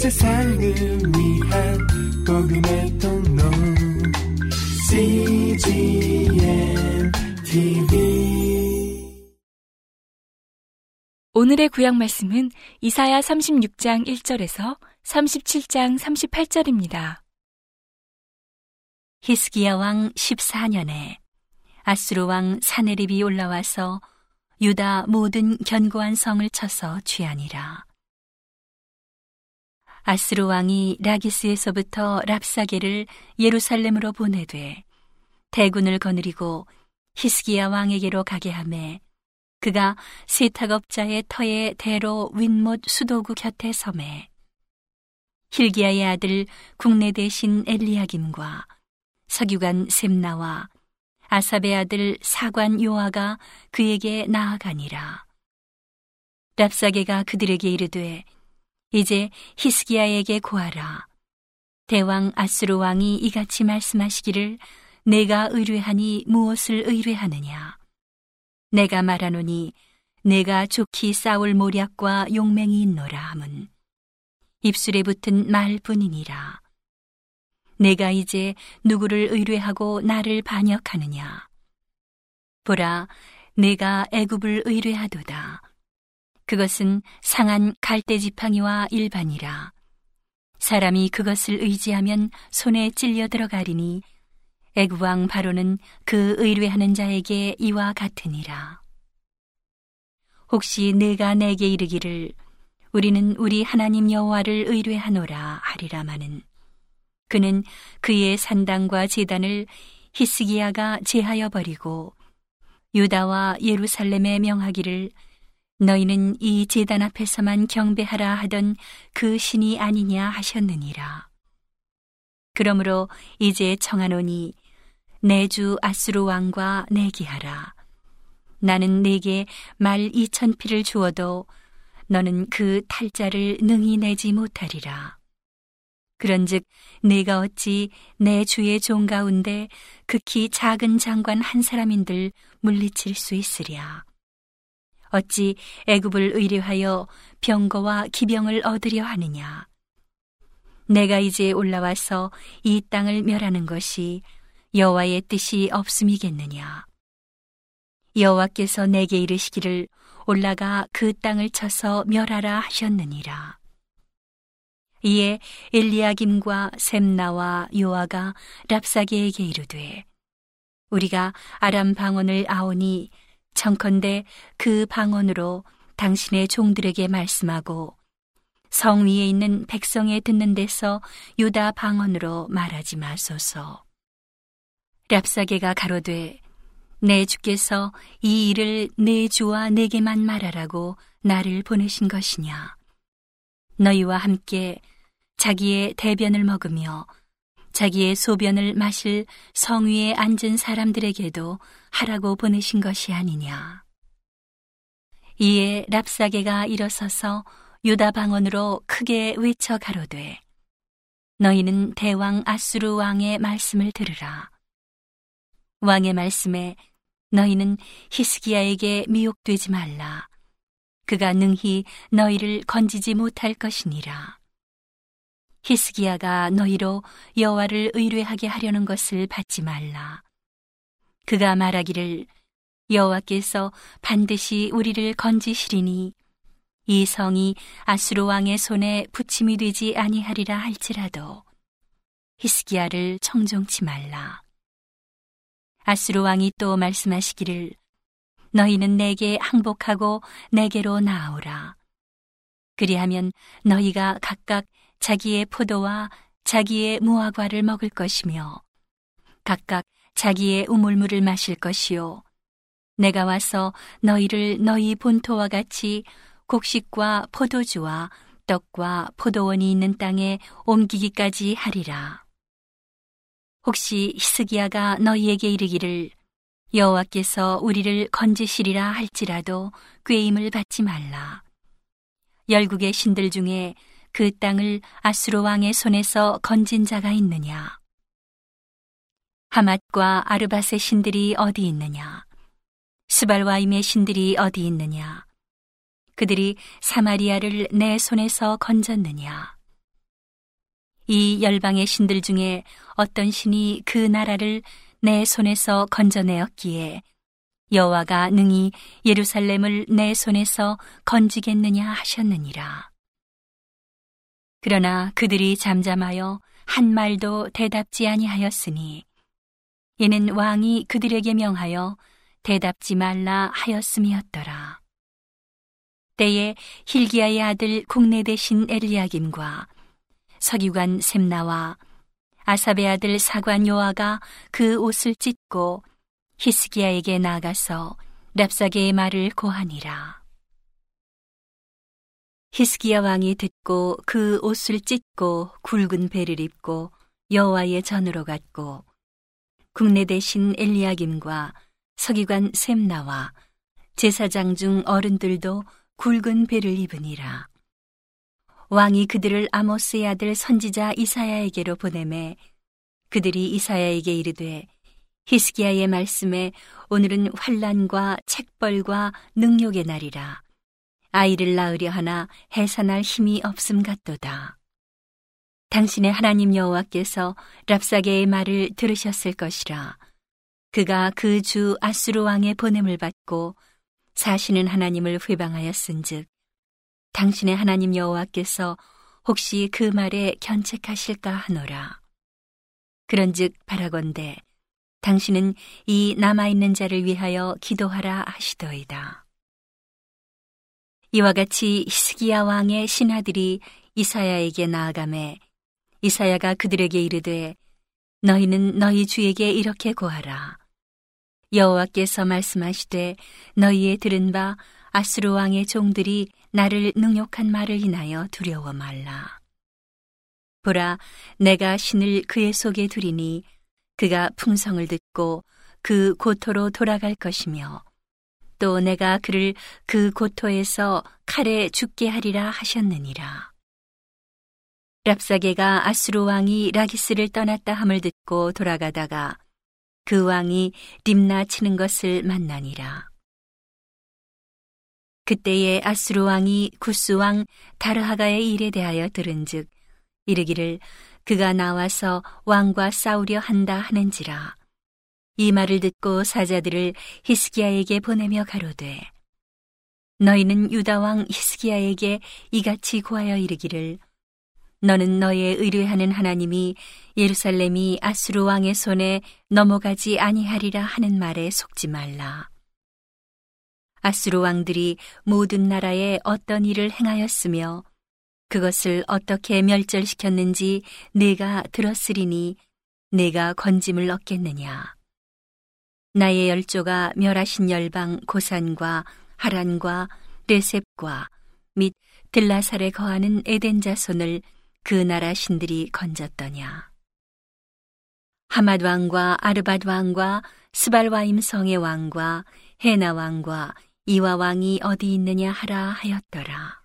세상을 위한 복음의 통로 CGM TV 오늘의 구약 말씀은 이사야 36장 1절에서 37장 38절입니다. 히스기야 왕 14년에 아수르 왕 사네립이 올라와서 유다 모든 견고한 성을 쳐서 취하니라. 아스루 왕이 라기스에서부터 랍사게를 예루살렘으로 보내되 대군을 거느리고 히스기야 왕에게로 가게 하매 그가 세탁업자의 터에 대로 윗못 수도구 곁에 섬에 힐기야의 아들 국내 대신 엘리야김과 석유관 셈나와 아삽의 아들 사관 요아가 그에게 나아가니라. 랍사게가 그들에게 이르되 이제 히스기야에게 고하라. 대왕 아스루 왕이 이같이 말씀하시기를 내가 의뢰하니 무엇을 의뢰하느냐. 내가 말하노니 내가 좋기 싸울 모략과 용맹이 있노라 함은 입술에 붙은 말뿐이니라. 내가 이제 누구를 의뢰하고 나를 반역하느냐. 보라, 내가 애굽을 의뢰하도다. 그것은 상한 갈대 지팡이와 일반이라. 사람이 그것을 의지하면 손에 찔려 들어가리니 애굽 왕 바로는 그 의뢰하는 자에게 이와 같으니라. 혹시 내가 내게 이르기를 우리는 우리 하나님 여호와를 의뢰하노라 하리라마는 그는 그의 산당과 제단을 히스기야가 제하여 버리고 유다와 예루살렘에 명하기를 너희는 이 제단 앞에서만 경배하라 하던 그 신이 아니냐 하셨느니라. 그러므로 이제 청하노니 내 주 아수르 왕과 내기하라. 나는 내게 말 이천 피를 주어도 너는 그 탈자를 능히 내지 못하리라. 그런즉 내가 어찌 내 주의 종 가운데 극히 작은 장관 한 사람인들 물리칠 수 있으랴. 어찌 애굽을 의뢰하여 병거와 기병을 얻으려 하느냐. 내가 이제 올라와서 이 땅을 멸하는 것이 여호와의 뜻이 없음이겠느냐. 여호와께서 내게 이르시기를 올라가 그 땅을 쳐서 멸하라 하셨느니라. 이에 엘리야김과 셈나와 요아가 랍사게에게 이르되 우리가 아람 방언을 아오니 청컨대 그 방언으로 당신의 종들에게 말씀하고 성 위에 있는 백성에 듣는 데서 유다 방언으로 말하지 마소서. 랍사게가 가로되 내 주께서 이 일을 내 주와 내게만 말하라고 나를 보내신 것이냐. 너희와 함께 자기의 대변을 먹으며 자기의 소변을 마실 성 위에 앉은 사람들에게도 하라고 보내신 것이 아니냐. 이에 랍사게가 일어서서 유다 방언으로 크게 외쳐 가로되 너희는 대왕 아수르 왕의 말씀을 들으라. 왕의 말씀에 너희는 히스기야에게 미혹되지 말라. 그가 능히 너희를 건지지 못할 것이니라. 히스기야가 너희로 여호와를 의뢰하게 하려는 것을 받지 말라. 그가 말하기를 여호와께서 반드시 우리를 건지시리니 이 성이 아수르 왕의 손에 부침이 되지 아니하리라 할지라도 히스기야를 청종치 말라. 아수르 왕이 또 말씀하시기를 너희는 내게 항복하고 내게로 나아오라. 그리하면 너희가 각각 자기의 포도와 자기의 무화과를 먹을 것이며 각각 자기의 우물물을 마실 것이요 내가 와서 너희를 너희 본토와 같이 곡식과 포도주와 떡과 포도원이 있는 땅에 옮기기까지 하리라. 혹시 히스기야가 너희에게 이르기를 여호와께서 우리를 건지시리라 할지라도 꾀임을 받지 말라. 열국의 신들 중에 그 땅을 아수르 왕의 손에서 건진 자가 있느냐? 하맛과 아르바의 신들이 어디 있느냐? 스발와임의 신들이 어디 있느냐? 그들이 사마리아를 내 손에서 건졌느냐? 이 열방의 신들 중에 어떤 신이 그 나라를 내 손에서 건져내었기에 여호와가 능히 예루살렘을 내 손에서 건지겠느냐 하셨느니라. 그러나 그들이 잠잠하여 한 말도 대답지 아니하였으니 이는 왕이 그들에게 명하여 대답지 말라 하였음이었더라. 때에 힐기야의 아들 국내 대신 엘리야김과 서기관 셈나와 아삽의 아들 사관 요아가 그 옷을 찢고 히스기야에게 나가서 랍사게의 말을 고하니라. 히스기야 왕이 듣고 그 옷을 찢고 굵은 배를 입고 여호와의 전으로 갔고 국내 대신 엘리야김과 서기관 셈나와 제사장 중 어른들도 굵은 배를 입으니라. 왕이 그들을 아모스의 아들 선지자 이사야에게로 보내매 그들이 이사야에게 이르되 히스기야의 말씀에 오늘은 환란과 책벌과 능욕의 날이라 아이를 낳으려 하나 해산할 힘이 없음 같도다. 당신의 하나님 여호와께서 랍사게의 말을 들으셨을 것이라. 그가 그 주 아수르 왕의 보냄을 받고 사시는 하나님을 회방하였은즉 당신의 하나님 여호와께서 혹시 그 말에 견책하실까 하노라. 그런즉 바라건대 당신은 이 남아 있는 자를 위하여 기도하라 하시더이다. 이와 같이 히스기야 왕의 신하들이 이사야에게 나아가매 이사야가 그들에게 이르되 너희는 너희 주에게 이렇게 고하라. 여호와께서 말씀하시되 너희의 들은 바 아스루 왕의 종들이 나를 능욕한 말을 인하여 두려워 말라. 보라, 내가 신을 그의 속에 두리니 그가 풍성을 듣고 그 고토로 돌아갈 것이며 또 내가 그를 그 고토에서 칼에 죽게 하리라 하셨느니라. 랍사게가 아수르 왕이 라기스를 떠났다 함을 듣고 돌아가다가 그 왕이 림나 치는 것을 만나니라. 그때에 아수르 왕이 구스 왕 다르하가의 일에 대하여 들은즉 이르기를 그가 나와서 왕과 싸우려 한다 하는지라. 이 말을 듣고 사자들을 히스기야에게 보내며 가로되 너희는 유다 왕 히스기야에게 이같이 고하여 이르기를 너는 너의 의뢰하는 하나님이 예루살렘이 아수르 왕의 손에 넘어가지 아니하리라 하는 말에 속지 말라. 아수르 왕들이 모든 나라에 어떤 일을 행하였으며 그것을 어떻게 멸절시켰는지 내가 들었으리니 내가 건짐을 얻겠느냐. 나의 열조가 멸하신 열방 고산과 하란과 레셉과 및 들라살에 거하는 에덴 자손을 그 나라 신들이 건졌더냐. 하맛 왕과 아르밧 왕과 스발와임 성의 왕과 헤나 왕과 이와 왕이 어디 있느냐 하라 하였더라.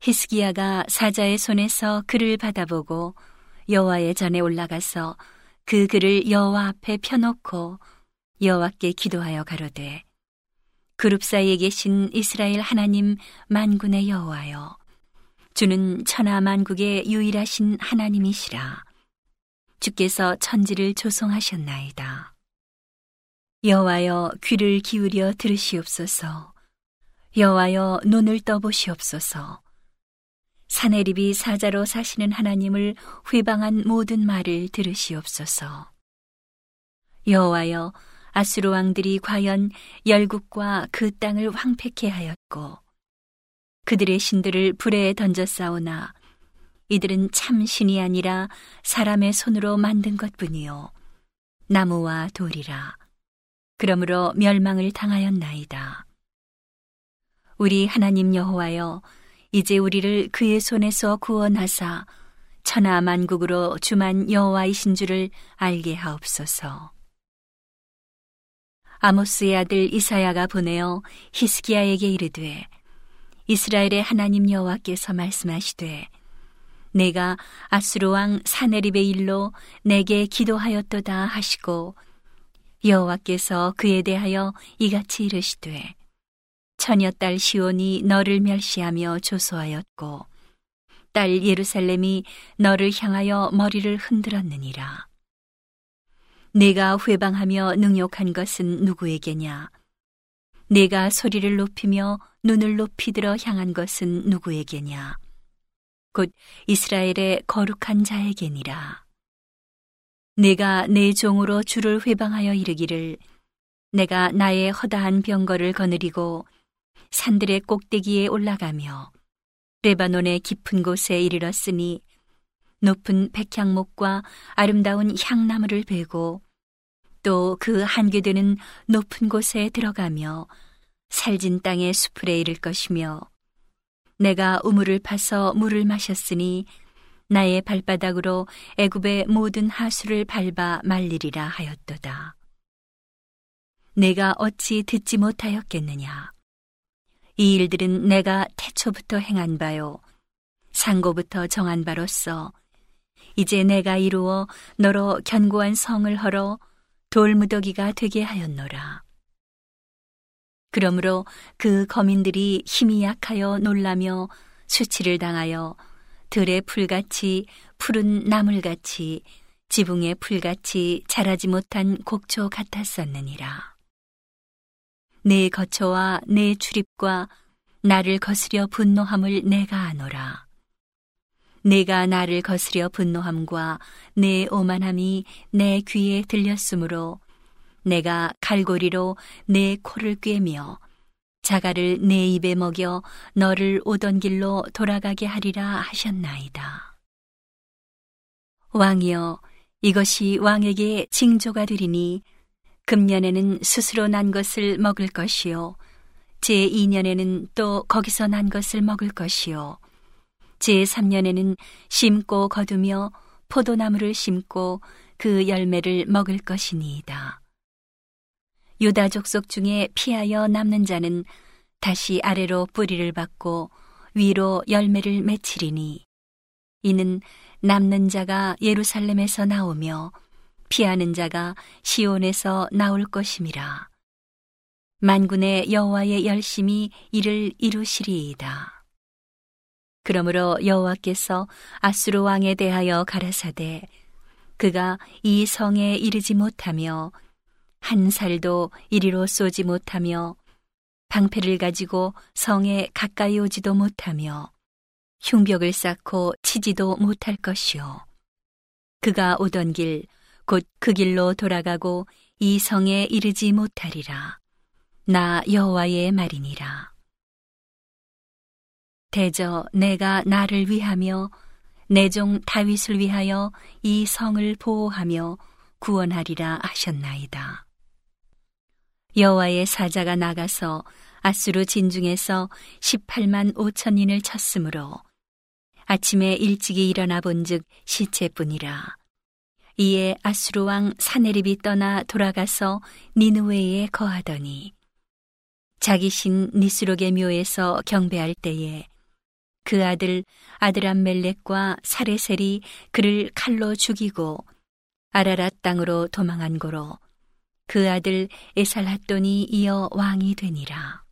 히스기야가 사자의 손에서 글을 받아보고 여호와의 전에 올라가서 그 글을 여호와 앞에 펴놓고 여호와께 기도하여 가로되 그룹 사이에 계신 이스라엘 하나님 만군의 여호와여 주는 천하 만국의 유일하신 하나님이시라. 주께서 천지를 조성하셨나이다. 여호와여 귀를 기울여 들으시옵소서. 여호와여 눈을 떠보시옵소서 사내립이 사자로 사시는 하나님을 회방한 모든 말을 들으시옵소서. 여호와여 아수르 왕들이 과연 열국과 그 땅을 황폐케 하였고 그들의 신들을 불에 던져 싸우나 이들은 참 신이 아니라 사람의 손으로 만든 것뿐이요 나무와 돌이라 그러므로 멸망을 당하였나이다. 우리 하나님 여호와여 이제 우리를 그의 손에서 구원하사 천하 만국으로 주만 여호와이신 줄을 알게 하옵소서. 아모스의 아들 이사야가 보내어 히스기야에게 이르되 이스라엘의 하나님 여호와께서 말씀하시되 내가 아수르 왕 사네립의 일로 내게 기도하였도다 하시고 여호와께서 그에 대하여 이같이 이르시되 처녀 딸 시온이 너를 멸시하며 조소하였고 딸 예루살렘이 너를 향하여 머리를 흔들었느니라. 내가 회방하며 능욕한 것은 누구에게냐? 내가 소리를 높이며 눈을 높이 들어 향한 것은 누구에게냐? 곧 이스라엘의 거룩한 자에게니라. 내가 내 종으로 주를 회방하여 이르기를 내가 나의 허다한 병거를 거느리고 산들의 꼭대기에 올라가며 레바논의 깊은 곳에 이르렀으니 높은 백향목과 아름다운 향나무를 베고 또 그 한계 되는 높은 곳에 들어가며 살진 땅의 수풀에 이를 것이며 내가 우물을 파서 물을 마셨으니 나의 발바닥으로 애굽의 모든 하수를 밟아 말리리라 하였도다. 내가 어찌 듣지 못하였겠느냐? 이 일들은 내가 태초부터 행한 바요. 상고부터 정한 바로서 이제 내가 이루어 너로 견고한 성을 헐어 돌무더기가 되게 하였노라. 그러므로 그 거민들이 힘이 약하여 놀라며 수치를 당하여 들의 풀같이 푸른 나물같이 지붕의 풀같이 자라지 못한 곡초 같았었느니라. 내 거처와 내 출입과 나를 거스려 분노함을 내가 아노라. 내가 나를 거스려 분노함과 내 오만함이 내 귀에 들렸으므로 내가 갈고리로 내 코를 꿰며 자가를 내 입에 먹여 너를 오던 길로 돌아가게 하리라 하셨나이다. 왕이여 이것이 왕에게 징조가 되리니 금년에는 스스로 난 것을 먹을 것이요 제2년에는 또 거기서 난 것을 먹을 것이요 제3년에는 심고 거두며 포도나무를 심고 그 열매를 먹을 것이니이다. 유다 족속 중에 피하여 남는 자는 다시 아래로 뿌리를 받고 위로 열매를 맺히리니 이는 남는 자가 예루살렘에서 나오며 피하는 자가 시온에서 나올 것임이라. 만군의 여호와의 열심이 이를 이루시리이다. 그러므로 여호와께서 아수르 왕에 대하여 가라사대 그가 이 성에 이르지 못하며 한 살도 이리로 쏘지 못하며 방패를 가지고 성에 가까이 오지도 못하며 흉벽을 쌓고 치지도 못할 것이요. 그가 오던 길, 곧 그 길로 돌아가고 이 성에 이르지 못하리라. 나 여호와의 말이니라. 대저 내가 나를 위하며 내 종 다윗을 위하여 이 성을 보호하며 구원하리라 하셨나이다. 여호와의 사자가 나가서 아수르 진중에서 18만 5천인을 쳤으므로 아침에 일찍이 일어나 본즉 시체뿐이라. 이에 아수르 왕 사네립이 떠나 돌아가서 니누웨에 거하더니 자기 신 니스록의 묘에서 경배할 때에 그 아들 아드람멜렉과 사레셀이 그를 칼로 죽이고 아라랏 땅으로 도망한 고로 그 아들 에살핫돈이 이어 왕이 되니라.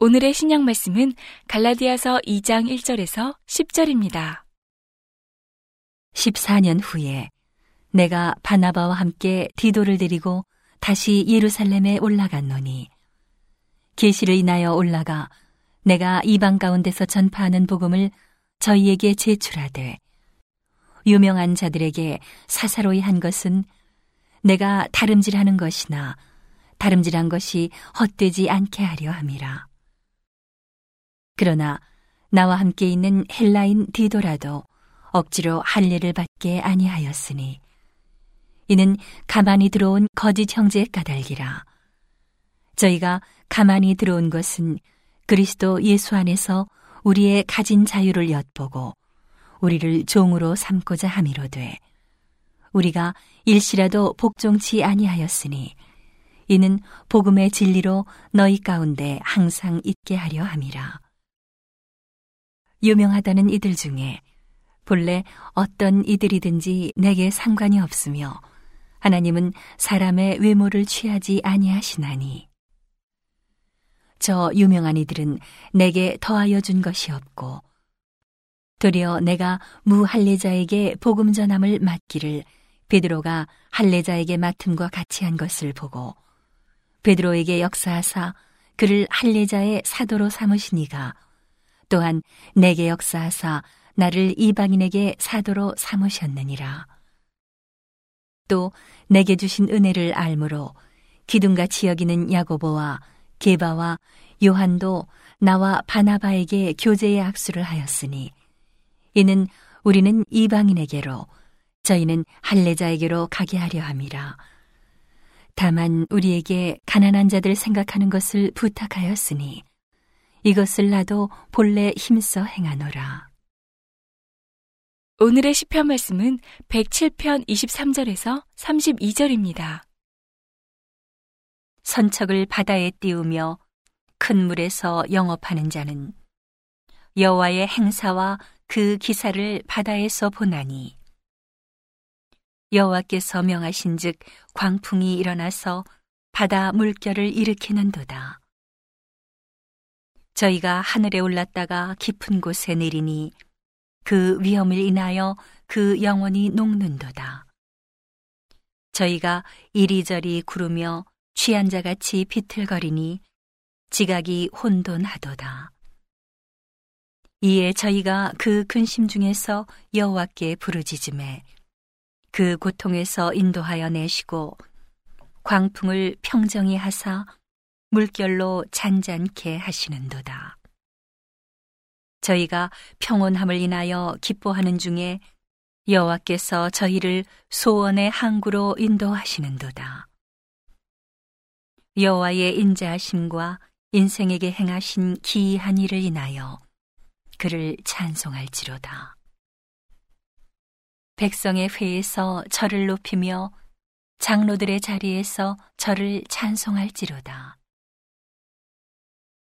오늘의 신약 말씀은 갈라디아서 2장 1절에서 10절입니다. 14년 후에 내가 바나바와 함께 디도를 데리고 다시 예루살렘에 올라갔노니 계시를 인하여 올라가 내가 이방 가운데서 전파하는 복음을 저희에게 제출하되 유명한 자들에게 사사로이 한 것은 내가 다름질하는 것이나 다름질한 것이 헛되지 않게 하려 함이라. 그러나 나와 함께 있는 헬라인 디도라도 억지로 할례를 받게 아니하였으니 이는 가만히 들어온 거짓 형제의 까닭이라. 저희가 가만히 들어온 것은 그리스도 예수 안에서 우리의 가진 자유를 엿보고 우리를 종으로 삼고자 함이로돼 우리가 일시라도 복종치 아니하였으니 이는 복음의 진리로 너희 가운데 항상 있게 하려 함이라. 유명하다는 이들 중에 본래 어떤 이들이든지 내게 상관이 없으며 하나님은 사람의 외모를 취하지 아니하시나니. 저 유명한 이들은 내게 더하여 준 것이 없고 도리어 내가 무할례자에게 복음 전함을 맡기를 베드로가 할례자에게 맡음과 같이 한 것을 보고 베드로에게 역사하사 그를 할례자의 사도로 삼으시니가 또한 내게 역사하사 나를 이방인에게 사도로 삼으셨느니라. 또 내게 주신 은혜를 알므로 기둥같이 여기는 야고보와 게바와 요한도 나와 바나바에게 교제의 악수를 하였으니 이는 우리는 이방인에게로 저희는 할례자에게로 가게 하려 함이라. 다만 우리에게 가난한 자들 생각하는 것을 부탁하였으니 이것을 나도 본래 힘써 행하노라. 오늘의 시편 말씀은 107편 23절에서 32절입니다. 선척을 바다에 띄우며 큰 물에서 영업하는 자는 여호와의 행사와 그 기사를 바다에서 보나니 여호와께서 명하신즉 광풍이 일어나서 바다 물결을 일으키는도다. 저희가 하늘에 올랐다가 깊은 곳에 내리니 그 위험을 인하여 그 영혼이 녹는도다. 저희가 이리저리 구르며 취한 자 같이 비틀거리니 지각이 혼돈하도다. 이에 저희가 그 근심 중에서 여호와께 부르짖음에 그 고통에서 인도하여 내시고 광풍을 평정히 하사 물결로 잔잔케 하시는도다. 저희가 평온함을 인하여 기뻐하는 중에 여호와께서 저희를 소원의 항구로 인도하시는도다. 여호와의 인자하심과 인생에게 행하신 기이한 일을 인하여 그를 찬송할지로다. 백성의 회에서 저를 높이며 장로들의 자리에서 저를 찬송할지로다.